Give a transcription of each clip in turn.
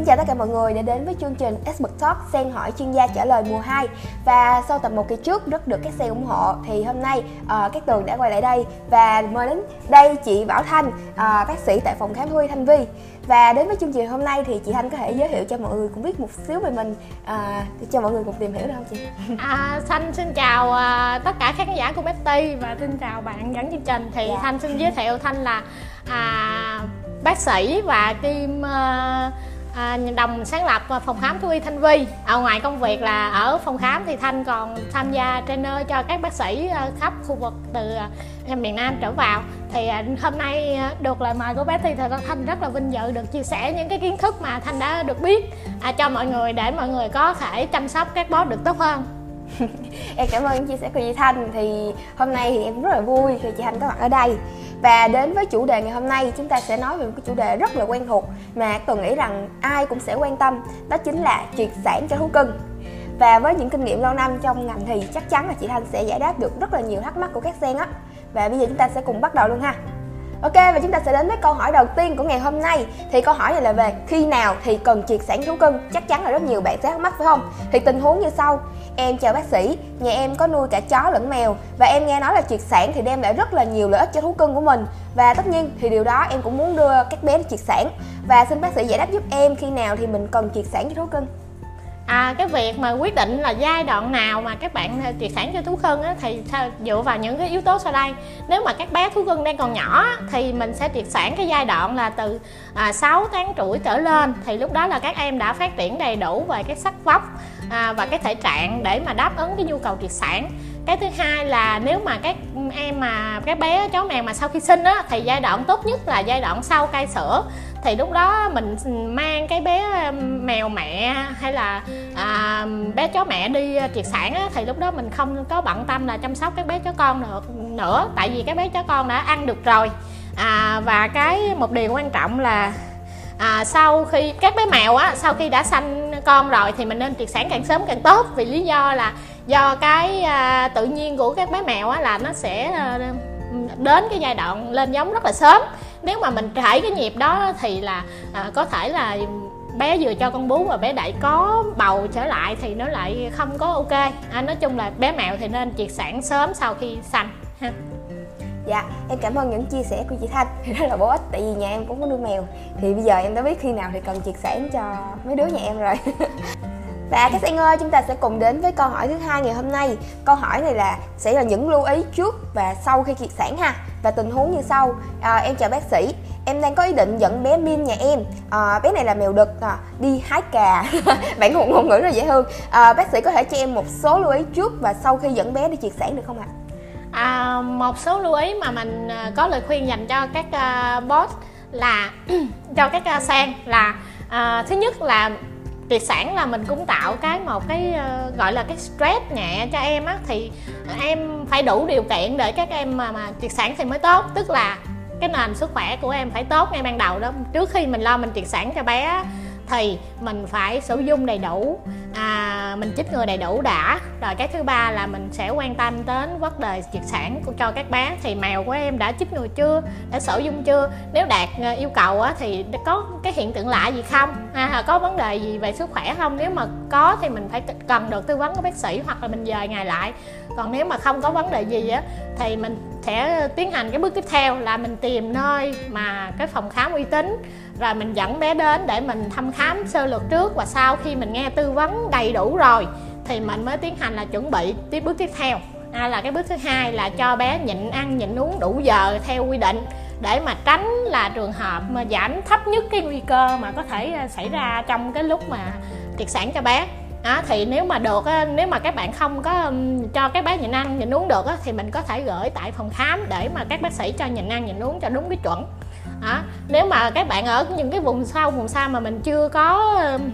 Xin chào tất cả mọi người đã đến với chương trình Expert Talk Sen hỏi chuyên gia trả lời mùa 2 Và sau tập 1 kỳ trước rất được các sen ủng hộ Thì hôm nay uh, các tường đã quay lại đây. Và mời đến đây chị Bảo Thanh, uh, bác sĩ tại phòng khám Huy Thanh Vi. Và đến với chương trình hôm nay thì chị Thanh có thể giới thiệu cho mọi người cũng biết một xíu về mình. Uh, Cho mọi người cùng tìm hiểu được không chị? À, Thanh xin chào uh, tất cả khán giả của Betty và xin chào bạn dẫn chương trình. Thì dạ. Thanh xin giới thiệu Thanh là à, bác sĩ và kim uh, à, đồng sáng lập phòng khám thú y Thanh Vi ở à, ngoài công việc là ở phòng khám thì Thanh còn tham gia trainer cho các bác sĩ à, khắp khu vực từ à, miền Nam trở vào. Thì hôm nay được lời mời của bác thì Thanh rất là vinh dự được chia sẻ những cái kiến thức mà Thanh đã được biết à, cho mọi người để mọi người có thể chăm sóc các bó được tốt hơn. em cảm ơn chia sẻ của chị Thanh. Thì hôm nay thì em rất là vui khi chị Thanh có mặt ở đây. Và đến với chủ đề ngày hôm nay, chúng ta sẽ nói về một cái chủ đề rất là quen thuộc mà tôi nghĩ rằng ai cũng sẽ quan tâm, đó chính là triệt sản cho thú cưng. Và với những kinh nghiệm lâu năm trong ngành thì chắc chắn là chị Thanh sẽ giải đáp được rất là nhiều thắc mắc của các sen á. Và bây giờ chúng ta sẽ cùng bắt đầu luôn ha. Ok và chúng ta sẽ đến với câu hỏi đầu tiên của ngày hôm nay. Thì câu hỏi này là về khi nào thì cần triệt sản thú cưng? Chắc chắn là rất nhiều bạn sẽ thắc mắc phải không? Thì tình huống như sau. Em chào bác sĩ, nhà em có nuôi cả chó lẫn mèo Và em nghe nói là triệt sản thì đem lại rất là nhiều lợi ích cho thú cưng của mình. Và tất nhiên thì điều đó em cũng muốn đưa các bé đi triệt sản. Và xin bác sĩ giải đáp giúp em khi nào thì mình cần triệt sản cho thú cưng à, cái việc mà quyết định là giai đoạn nào mà các bạn à, triệt sản cho thú cưng á, thì dựa vào những cái yếu tố sau đây. Nếu mà các bé thú cưng đang còn nhỏ thì mình sẽ triệt sản cái giai đoạn là từ à, 6 tháng tuổi trở lên. Thì lúc đó là các em đã phát triển đầy đủ về cái sắc vóc à, và cái thể trạng để mà đáp ứng cái nhu cầu triệt sản cái thứ hai là nếu mà các em mà các bé chó mèo mà sau khi sinh á thì giai đoạn tốt nhất là giai đoạn sau cai sữa. Thì lúc đó mình mang cái bé mèo mẹ hay là à, bé chó mẹ đi triệt sản á, thì lúc đó mình không có bận tâm là chăm sóc các bé chó con được nữa. Tại vì các bé chó con đã ăn được rồi. À, và cái một điều quan trọng là à, sau khi các bé mèo á sau khi đã sanh con rồi thì mình nên triệt sản càng sớm càng tốt. Vì lý do là do cái à, tự nhiên của các bé mèo á là nó sẽ à, đến cái giai đoạn lên giống rất là sớm. Nếu mà mình trải cái nhịp đó thì là à, có thể là bé vừa cho con bú và bé đại có bầu trở lại thì nó lại không có ok. À, nói chung là bé mèo thì nên triệt sản sớm sau khi sanh. ha dạ em cảm ơn những chia sẻ của chị thanh rất là bổ ích tại vì nhà em cũng có nuôi mèo thì bây giờ em đã biết khi nào thì cần triệt sản cho mấy đứa nhà em rồi Và các bạn ơi, chúng ta sẽ cùng đến với câu hỏi thứ hai ngày hôm nay. Câu hỏi này là sẽ là những lưu ý trước và sau khi triệt sản ha. Và tình huống như sau. À, em chào bác sĩ, em đang có ý định dẫn bé Min nhà em. À, bé này là mèo đực à, đi hái cà. Bạn ngôn ngôn ngữ rất dễ thương. À, bác sĩ có thể cho em một số lưu ý trước và sau khi dẫn bé đi triệt sản được không ạ? À, một số lưu ý mà mình à, có lời khuyên dành cho các uh, boss là cho các à, uh, sang là uh, thứ nhất là triệt sản là mình cũng tạo cái một cái uh, gọi là cái stress nhẹ cho em á thì em phải đủ điều kiện để các em mà mà triệt sản thì mới tốt. Tức là cái nền sức khỏe của em phải tốt ngay ban đầu đó. Trước khi mình lo mình triệt sản cho bé thì mình phải sử dụng đầy đủ à, mình chích ngừa đầy đủ đã. Rồi cái thứ ba là mình sẽ quan tâm đến vấn đề triệt sản của cho các bé. Thì mèo của em đã chích ngừa chưa? Đã sử dụng chưa? Nếu đạt ờ, yêu cầu á, thì có cái hiện tượng lạ gì không? À, có vấn đề gì về sức khỏe không? Nếu mà có thì mình phải cần được tư vấn của bác sĩ hoặc là mình dời ngày lại. Còn nếu mà không có vấn đề gì á thì mình sẽ tiến hành cái bước tiếp theo là mình tìm nơi mà cái phòng khám uy tín rồi mình dẫn bé đến để mình thăm khám sơ lược trước và sau khi mình nghe tư vấn đầy đủ rồi thì mình mới tiến hành là chuẩn bị tiếp bước tiếp theo. À, là cái bước thứ hai là cho bé nhịn ăn nhịn uống đủ giờ theo quy định để mà tránh là trường hợp mà giảm thấp nhất cái nguy cơ mà có thể à, xảy ra trong cái lúc mà triệt sản cho bé. À, thì nếu mà được nếu mà các bạn không có cho các bé nhịn ăn nhịn uống được thì mình có thể gửi tại phòng khám để mà các bác sĩ cho nhịn ăn nhịn uống cho đúng cái chuẩn à, nếu mà các bạn ở những cái vùng sâu vùng xa mà mình chưa có um,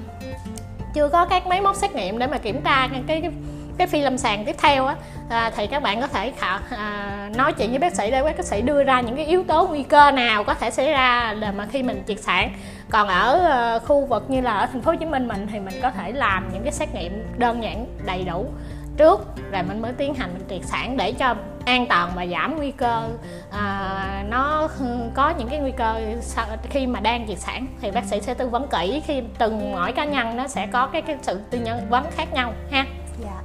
chưa có các máy móc xét nghiệm để mà kiểm tra cái cái, cái phi lâm sàng tiếp theo á à, thì các bạn có thể khả, à, nói chuyện với bác sĩ để bác sĩ đưa ra những cái yếu tố nguy cơ nào có thể xảy ra để mà khi mình triệt sản. Còn ở uh, khu vực như là ở thành phố Hồ Chí Minh mình thì mình có thể làm những cái xét nghiệm đơn giản đầy đủ trước rồi mình mới tiến hành mình triệt sản để cho an toàn và giảm nguy cơ à, nó có những cái nguy cơ khi mà đang triệt sản thì bác sĩ sẽ tư vấn kỹ khi từng mỗi cá nhân nó sẽ có cái cái sự tư vấn khác nhau ha. Dạ.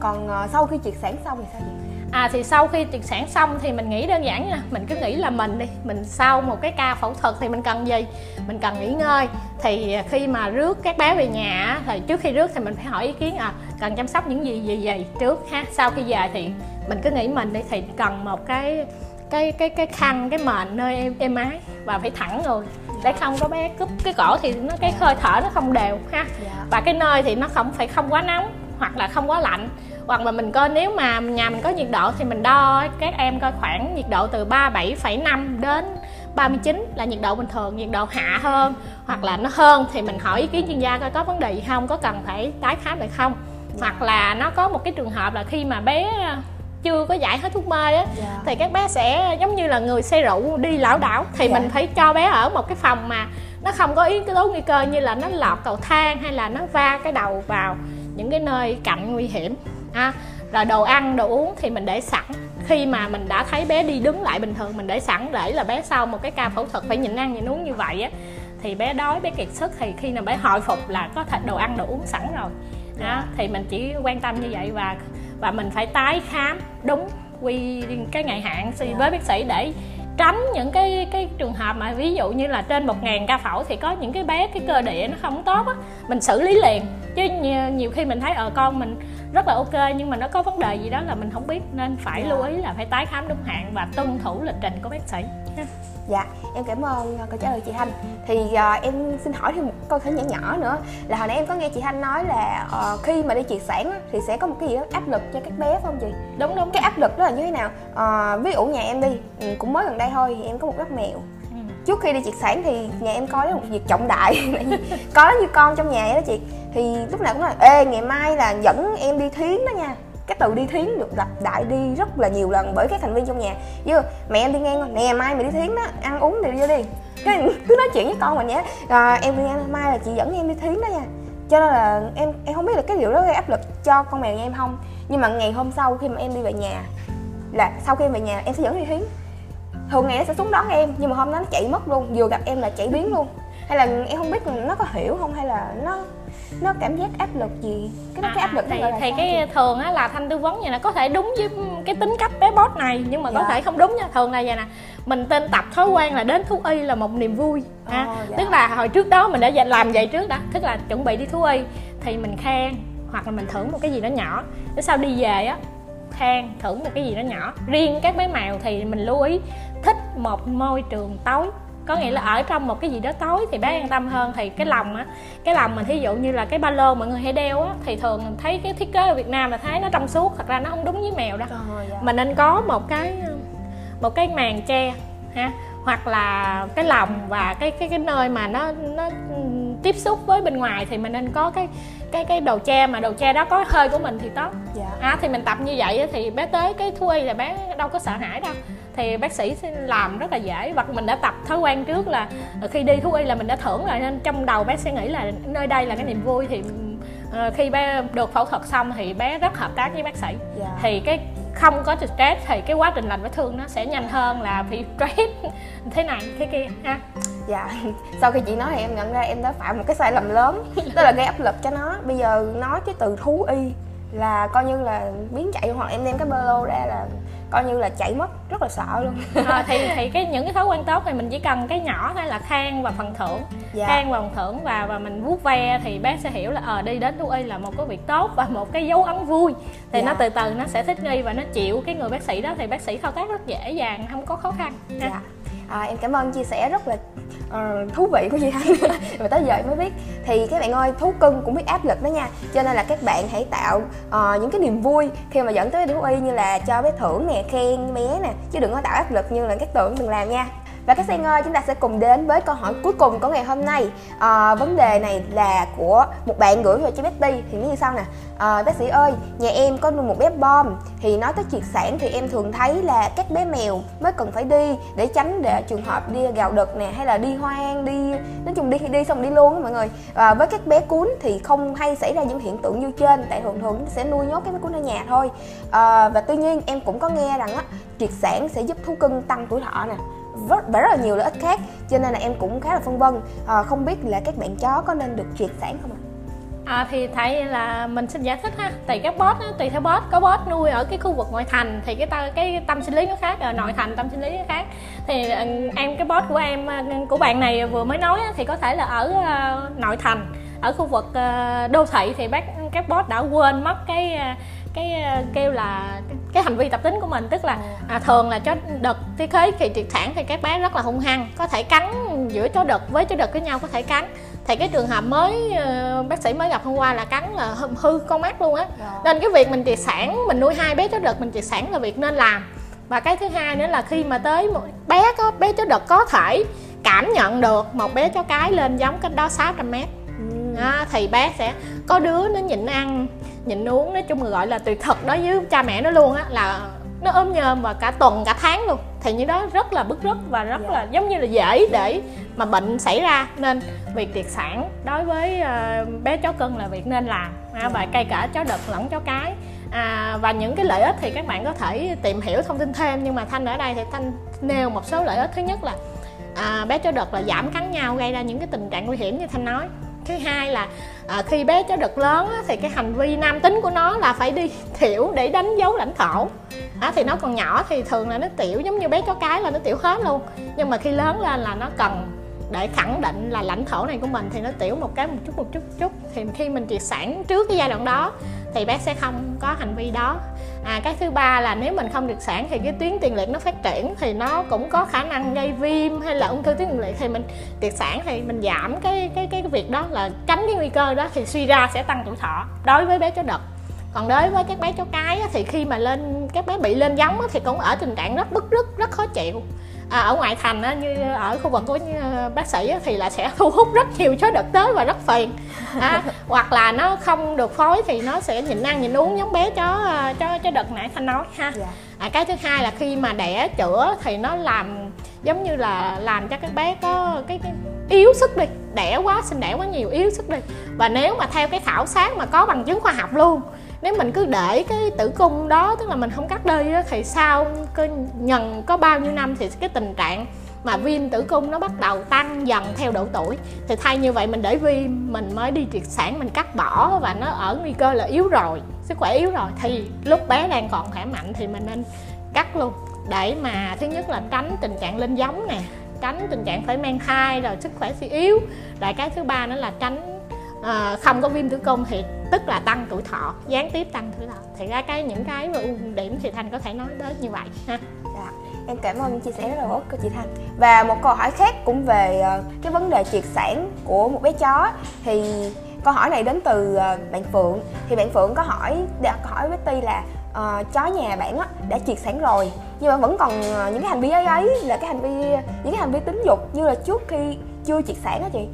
Còn uh, sau khi triệt sản xong thì sao vậy à thì sau khi triệt sản xong thì mình nghĩ đơn giản nha mình cứ nghĩ là mình đi mình sau một cái ca phẫu thuật thì mình cần gì? Mình cần nghỉ ngơi. Thì khi mà rước các bé về nhà thì trước khi rước thì mình phải hỏi ý kiến à cần chăm sóc những gì gì gì trước ha? Sau khi về thì mình cứ nghĩ mình đi thì cần một cái cái cái cái khăn cái mền nơi em êm ái và phải thẳng rồi để không có bé cúp cái cổ thì nó cái hơi thở nó không đều ha. Dạ. và cái nơi thì nó không phải không quá nóng hoặc là không quá lạnh. Hoặc là mình coi nếu mà nhà mình có nhiệt độ thì mình đo các em coi khoảng nhiệt độ từ 37,5 đến 39 là nhiệt độ bình thường nhiệt độ hạ hơn. Hoặc là nó hơn thì mình hỏi ý kiến chuyên gia coi có vấn đề gì không có cần phải tái khám lại không. Hoặc là nó có một cái trường hợp là khi mà bé chưa có giải hết thuốc mê á. Dạ. thì các bé sẽ giống như là người say rượu đi lảo đảo thì. Dạ. mình phải cho bé ở một cái phòng mà nó không có yếu tố nguy cơ như là nó lọt cầu thang hay là nó va cái đầu vào những cái nơi cạnh nguy hiểm à, rồi đồ ăn đồ uống thì mình để sẵn khi mà mình đã thấy bé đi đứng lại bình thường mình để sẵn để là bé sau một cái ca phẫu thuật phải nhịn ăn nhịn uống như vậy á thì bé đói bé kiệt sức thì khi nào bé hồi phục là có thể đồ ăn đồ uống sẵn rồi đó thì mình chỉ quan tâm như vậy và và mình phải tái khám đúng quy cái ngày hạn với bác sĩ để tránh những cái cái trường hợp mà ví dụ như là trên một ngàn ca phẫu thì có những cái bé cái cơ địa nó không tốt á mình xử lý liền chứ nhiều, nhiều khi mình thấy ở ờ, con mình rất là ok nhưng mà nó có vấn đề gì đó là mình không biết nên phải. Dạ. lưu ý là phải tái khám đúng hạn và tuân thủ lịch trình của bác sĩ dạ em cảm ơn câu trả lời chị thanh. Thì uh, em xin hỏi thêm một câu hỏi nhỏ nhỏ nữa là hồi nãy em có nghe chị thanh nói là uh, khi mà đi triệt sản thì sẽ có một cái gì đó áp lực cho các bé phải không chị? Đúng đúng. Cái áp lực đó là như thế nào? Uh, ví dụ nhà em đi ừ, cũng mới gần đây thôi thì em có một bác mèo ừ. trước khi đi triệt sản thì nhà em coi đó một việc trọng đại. Có như con trong nhà đó chị. Thì lúc nào cũng là ê ngày mai là dẫn em đi thiến đó nha cái từ đi thiến được lặp đại đi rất là nhiều lần bởi các thành viên trong nhà. Như mẹ em đi ngang nè mai mày đi thiến đó ăn uống thì đi vô đi. Cái cứ nói chuyện với con mình nhé à, ờ, em đi ngang mai là chị dẫn em đi thiến đó nha. Cho nên là em em không biết là cái điều đó gây áp lực cho con mèo nhà em không. Nhưng mà ngày hôm sau khi mà em đi về nhà là sau khi em về nhà em sẽ dẫn đi thiến thường ngày nó sẽ xuống đón em nhưng mà hôm đó nó chạy mất luôn vừa gặp em là chạy biến luôn. Hay là em không biết nó có hiểu không hay là nó nó cảm giác áp lực gì cái đó à, cái áp lực thì, thì cái chị? thường á là thanh tư vấn như là có thể đúng với cái tính cách bé bot này nhưng mà dạ. có thể không đúng nha thường là vậy nè mình tên tập thói quen là đến thú y là một niềm vui ha oh, dạ. tức là hồi trước đó mình đã làm vậy trước đó tức là chuẩn bị đi thú y thì mình khen hoặc là mình thưởng một cái gì đó nhỏ để sau đi về á khen thưởng một cái gì đó nhỏ riêng các bé mèo thì mình lưu ý thích một môi trường tối có nghĩa là ở trong một cái gì đó tối thì bé an tâm hơn. Thì cái lòng á cái lòng mà thí dụ như là cái ba lô mọi người hay đeo á thì thường thấy cái thiết kế ở Việt Nam là thấy nó trong suốt thật ra nó không đúng với mèo đâu. Dạ. mình nên có một cái một cái màn che ha hoặc là cái lòng và cái cái cái nơi mà nó nó tiếp xúc với bên ngoài thì mình nên có cái cái cái đồ che. Mà đồ che đó có hơi của mình thì tốt. Dạ. à, thì mình tập như vậy thì bé tới cái thú y là bé đâu có sợ hãi đâu thì bác sĩ sẽ làm rất là dễ. Hoặc mình đã tập thói quen trước là khi đi thú y là mình đã thưởng rồi nên trong đầu bé sẽ nghĩ là nơi đây là cái niềm vui. Thì uh, khi bé được phẫu thuật xong thì bé rất hợp tác với bác sĩ. Yeah. Dạ. thì cái không có stress thì cái quá trình lành vết thương nó sẽ nhanh hơn là bị stress. Thế này thế kia ha. Dạ. Sau khi chị nói thì em nhận ra em đã phạm một cái sai lầm lớn đó là gây áp lực cho nó. Bây giờ nói cái từ thú y là coi như là biến chạy hoặc em đem cái ba lô ra là coi như là chạy mất rất là sợ luôn à, thì thì cái những cái thói quen tốt thì mình chỉ cần cái nhỏ thôi là than và phần thưởng dạ. than và phần thưởng và và mình vuốt ve thì bé sẽ hiểu là ờ à, đi đến thú y là một cái việc tốt và một cái dấu ấn vui thì dạ. nó từ từ nó sẽ thích nghi và nó chịu cái người bác sĩ đó thì bác sĩ thao tác rất dễ dàng không có khó khăn dạ. À, em cảm ơn chia sẻ rất là uh, thú vị của chị Thanh và tới giờ em mới biết. Thì các bạn ơi thú cưng cũng biết áp lực đó nha. Cho nên là các bạn hãy tạo uh, những cái niềm vui khi mà dẫn tới thú y như là cho bé thưởng nè khen bé nè. Chứ đừng có tạo áp lực như là các tưởng đừng làm nha và các sen ơi chúng ta sẽ cùng đến với câu hỏi cuối cùng của ngày hôm nay. À, vấn đề này là của một bạn gửi về cho Betty. Thì như sau nè? À, bác sĩ ơi nhà em có nuôi một bé bom. Thì nói tới triệt sản thì em thường thấy là các bé mèo mới cần phải đi để tránh để trường hợp đi gạo đực nè hay là đi hoang đi nói chung đi đi xong đi luôn đó mọi người. À, với các bé cún thì không hay xảy ra những hiện tượng như trên. Tại thường thường sẽ nuôi nhốt cái bé cún ở nhà thôi. À, và tuy nhiên em cũng có nghe rằng á triệt sản sẽ giúp thú cưng tăng tuổi thọ nè rất, rất là nhiều lợi ích khác cho nên là em cũng khá là phân vân. À, không biết là các bạn chó có nên được triệt sản không ạ? À, thì thầy là mình xin giải thích ha. Tùy các boss tùy theo boss. Có boss nuôi ở cái khu vực ngoại thành thì cái ta, cái tâm sinh lý nó khác ở nội thành tâm sinh lý nó khác. Thì ờ, em cái boss của em của bạn này vừa mới nói thì có thể là ở nội thành ở khu vực đô thị. Thì bác các boss đã quên mất cái cái kêu là cái hành vi tập tính của mình tức là à, thường là chó đực tí khế khi triệt sản thì các bé rất là hung hăng có thể cắn giữa chó đực với chó đực với nhau có thể cắn. Thì cái trường hợp mới uh, bác sĩ mới gặp hôm qua là cắn là hư, con mắt luôn á. Nên cái việc mình triệt sản mình nuôi hai bé chó đực mình triệt sản là việc nên làm. Và cái thứ hai nữa là khi mà tới một bé có bé chó đực có thể cảm nhận được một bé chó cái lên giống cách đó 600 mét. Đó, thì bé sẽ có đứa nó nhịn ăn nhịn uống nói chung là gọi là tuyệt thực đối với cha mẹ nó luôn á là nó ốm nhơm và cả tuần cả tháng luôn. Thì như đó rất là bức rứt và rất là giống như là dễ để mà bệnh xảy ra. Nên việc triệt sản đối với uh, bé chó cưng là việc nên làm. À, và cây cả chó đực lẫn chó cái. À, và những cái lợi ích thì các bạn có thể tìm hiểu thông tin thêm. Nhưng mà thanh ở đây thì thanh nêu một số lợi ích. Thứ nhất là à, bé chó đực là giảm cắn nhau gây ra những cái tình trạng nguy hiểm như thanh nói. Thứ hai là à, khi bé chó đực lớn á, thì cái hành vi nam tính của nó là phải đi tiểu để đánh dấu lãnh thổ. À, thì nó còn nhỏ thì thường là nó tiểu giống như bé chó cái là nó tiểu hết luôn. Nhưng mà khi lớn lên là nó cần để khẳng định là lãnh thổ này của mình thì nó tiểu một cái một chút một chút chút. Thì khi mình triệt sản trước cái giai đoạn đó thì bé sẽ không có hành vi đó à cái thứ ba là nếu mình không được sản thì cái tuyến tiền liệt nó phát triển thì nó cũng có khả năng gây viêm hay là ung thư tuyến tiền liệt thì mình tiệt sản thì mình giảm cái cái cái, cái việc đó là tránh cái nguy cơ đó thì suy ra sẽ tăng tuổi thọ đối với bé chó đực. Còn đối với các bé chó cái thì khi mà lên các bé bị lên giống thì cũng ở tình trạng rất bức rứt rất khó chịu à, ở ngoại thành á, như ở khu vực của bác sĩ á, thì là sẽ thu hút rất nhiều chó đực tới và rất phiền. À, hoặc là nó không được phối thì nó sẽ nhịn ăn nhịn uống giống bé chó chó chó đực nãy thanh nói ha. Dạ. à, cái thứ hai là khi mà đẻ chữa thì nó làm giống như là làm cho các bé có cái, cái yếu sức đi. Đẻ quá sinh đẻ quá nhiều yếu sức đi. Và nếu mà theo cái khảo sát mà có bằng chứng khoa học luôn nếu mình cứ để cái tử cung đó tức là mình không cắt đi đó, thì sau cái nhận có bao nhiêu năm thì cái tình trạng mà viêm tử cung nó bắt đầu tăng dần theo độ tuổi. Thì thay như vậy mình để viêm mình mới đi triệt sản mình cắt bỏ và nó ở nguy cơ là yếu rồi sức khỏe yếu rồi. Thì lúc bé đang còn khỏe mạnh thì mình nên cắt luôn. Để mà thứ nhất là tránh tình trạng lên giống nè tránh tình trạng phải mang thai rồi sức khỏe suy yếu. Rồi cái thứ ba nữa là tránh à, không có viêm tử cung thì tức là tăng tuổi thọ gián tiếp tăng tuổi thọ. Thì ra cái những cái mà ưu điểm thì thành có thể nói đến như vậy ha. Dạ. em cảm ơn chia sẻ rất là tốt của chị Thanh. Và một câu hỏi khác cũng về ờ, cái vấn đề triệt sản của một bé chó. Thì câu hỏi này đến từ ờ, bạn Phượng. Thì bạn Phượng có hỏi đặt hỏi với ti là uh, chó nhà bạn á, đã triệt sản rồi nhưng mà vẫn còn những cái hành vi ấy ấy là cái hành vi những cái hành vi tính dục như là trước khi chưa triệt sản đó chị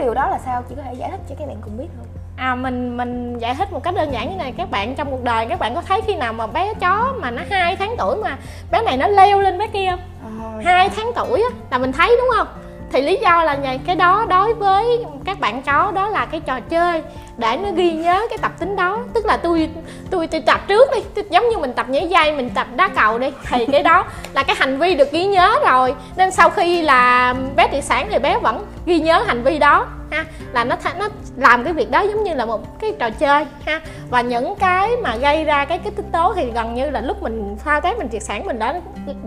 điều đó là sao? Chị có thể giải thích cho các bạn cùng biết không? À mình mình giải thích một cách đơn giản như này. Các bạn trong cuộc đời các bạn có thấy khi nào mà bé chó mà nó hai tháng tuổi mà bé này nó leo lên bé kia không? Ờ, hai dạ. tháng tuổi á là mình thấy đúng không thì lý do là vậy cái đó đối với các bạn chó đó là cái trò chơi để nó ghi nhớ cái tập tính đó. Tức là tôi tôi tôi tập trước đi giống như mình tập nhảy dây, mình tập đá cầu đi. Thì cái đó là cái hành vi được ghi nhớ rồi. Nên sau khi là bé thị sản thì bé vẫn ghi nhớ hành vi đó, ha. Là nó nó làm cái việc đó giống như là một cái trò chơi, ha. Và những cái mà gây ra cái kích thích tố thì gần như là lúc mình pha test mình triệt sản mình đã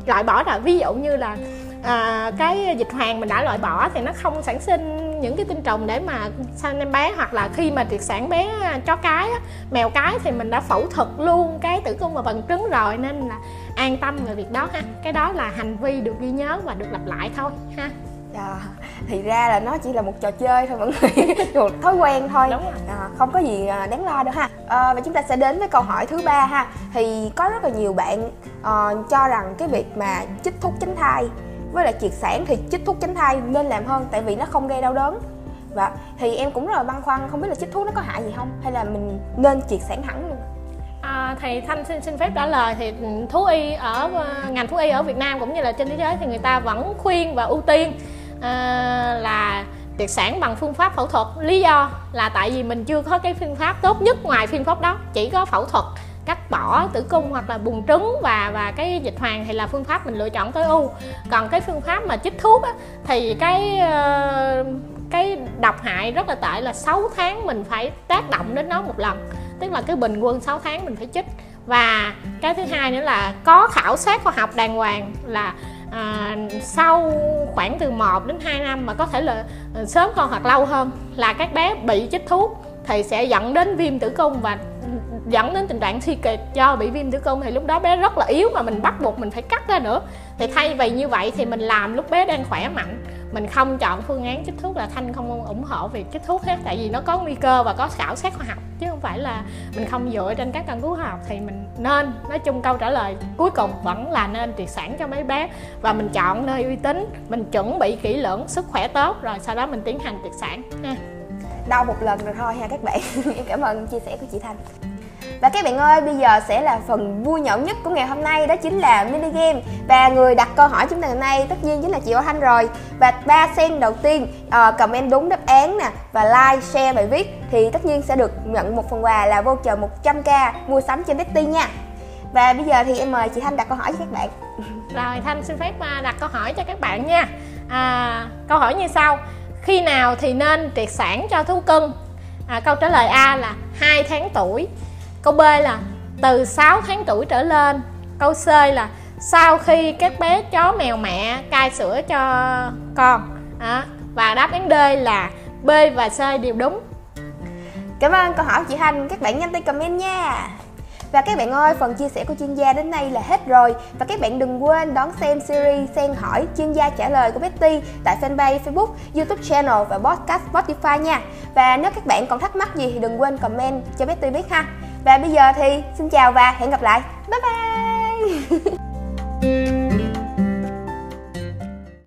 loại bỏ rồi. Ví dụ như là à, cái dịch hoàng mình đã loại bỏ thì nó không sản sinh những cái tinh trùng để mà sanh em bé. Hoặc là khi mà triệt sản bé chó cái mèo cái thì mình đã phẫu thuật luôn cái tử cung và bằng trứng rồi nên là an tâm về việc đó ha. Cái đó là hành vi được ghi nhớ và được lặp lại thôi ha. À, thì ra là nó chỉ là một trò chơi thôi mọi người một thói quen thôi. Đúng rồi. À, không có gì à, đáng lo đâu ha. À, và chúng ta sẽ đến với câu hỏi thứ ba ha. Thì có rất là nhiều bạn uh, cho rằng cái việc mà chích thuốc tránh thai với lại triệt sản thì chích thuốc tránh thai nên làm hơn tại vì nó không gây đau đớn. Và thì em cũng rất là băn khoăn không biết là chích thuốc nó có hại gì không hay là mình nên triệt sản hẳn luôn? À, thầy Thanh xin xin phép trả lời thì thú y ở ờ, ngành thú y ở Việt Nam cũng như là trên thế giới thì người ta vẫn khuyên và ưu tiên uh, là triệt sản bằng phương pháp phẫu thuật. Lý do là tại vì mình chưa có cái phương pháp tốt nhất ngoài phương pháp đó chỉ có phẫu thuật cắt bỏ tử cung hoặc là bùng trứng và và cái dịch hoàng thì là phương pháp mình lựa chọn tối ưu. Còn cái phương pháp mà chích thuốc á, thì cái uh, cái độc hại rất là tệ là 6 tháng mình phải tác động đến nó một lần. Tức là cái bình quân 6 tháng mình phải chích. Và cái thứ hai nữa là có khảo sát khoa học đàng hoàng là à, sau khoảng từ 1 đến 2 năm mà có thể là ờ, sớm hơn hoặc lâu hơn là các bé bị chích thuốc thì sẽ dẫn đến viêm tử cung và dẫn đến tình trạng suy kiệt do bị viêm tử cung thì lúc đó bé rất là yếu mà mình bắt buộc mình phải cắt ra nữa. Thì thay vì như vậy thì mình làm lúc bé đang khỏe mạnh, mình không chọn phương án chích thuốc là thanh không ủng hộ việc chích thuốc hết, tại vì nó có nguy cơ và có khảo sát khoa học, chứ không phải là mình không dựa trên các căn cứ khoa học. Thì mình nên, nói chung câu trả lời cuối cùng vẫn là nên triệt sản cho mấy bé và mình chọn nơi uy tín, mình chuẩn bị kỹ lưỡng, sức khỏe tốt, rồi sau đó mình tiến hành triệt sản ha. Đau một lần rồi thôi ha các bạn. Cảm ơn chia sẻ của chị thanh và các bạn ơi, bây giờ sẽ là phần vui nhộn nhất của ngày hôm nay đó chính là mini game. Và người đặt câu hỏi chúng ta ngày hôm nay tất nhiên chính là chị Ô Thanh rồi. Và ba sen đầu tiên uh, comment đúng đáp án nè và like, share bài viết Thì tất nhiên sẽ được nhận một phần quà là voucher 100k mua sắm trên Betty nha. Và bây giờ thì em mời chị Thanh đặt câu hỏi cho các bạn. Rồi Thanh xin phép à, đặt câu hỏi cho các bạn nha. À, Câu hỏi như sau. Khi nào thì nên triệt sản cho thú cưng? À, câu trả lời A là 2 tháng tuổi câu b là từ 6 tháng tuổi trở lên. Câu c là sau khi các bé chó mèo mẹ cai sữa cho con. À, và đáp án d là b và c đều đúng. Cảm ơn câu hỏi chị Thanh các bạn nhanh tay comment nha. Và các bạn ơi, phần chia sẻ của chuyên gia đến nay là hết rồi. Và các bạn đừng quên đón xem series Sen hỏi chuyên gia trả lời của Betty Tại fanpage Facebook, Youtube channel và podcast Spotify nha. Và nếu các bạn còn thắc mắc gì thì đừng quên comment cho Betty biết ha và bây giờ thì xin chào và hẹn gặp lại. Bye bye.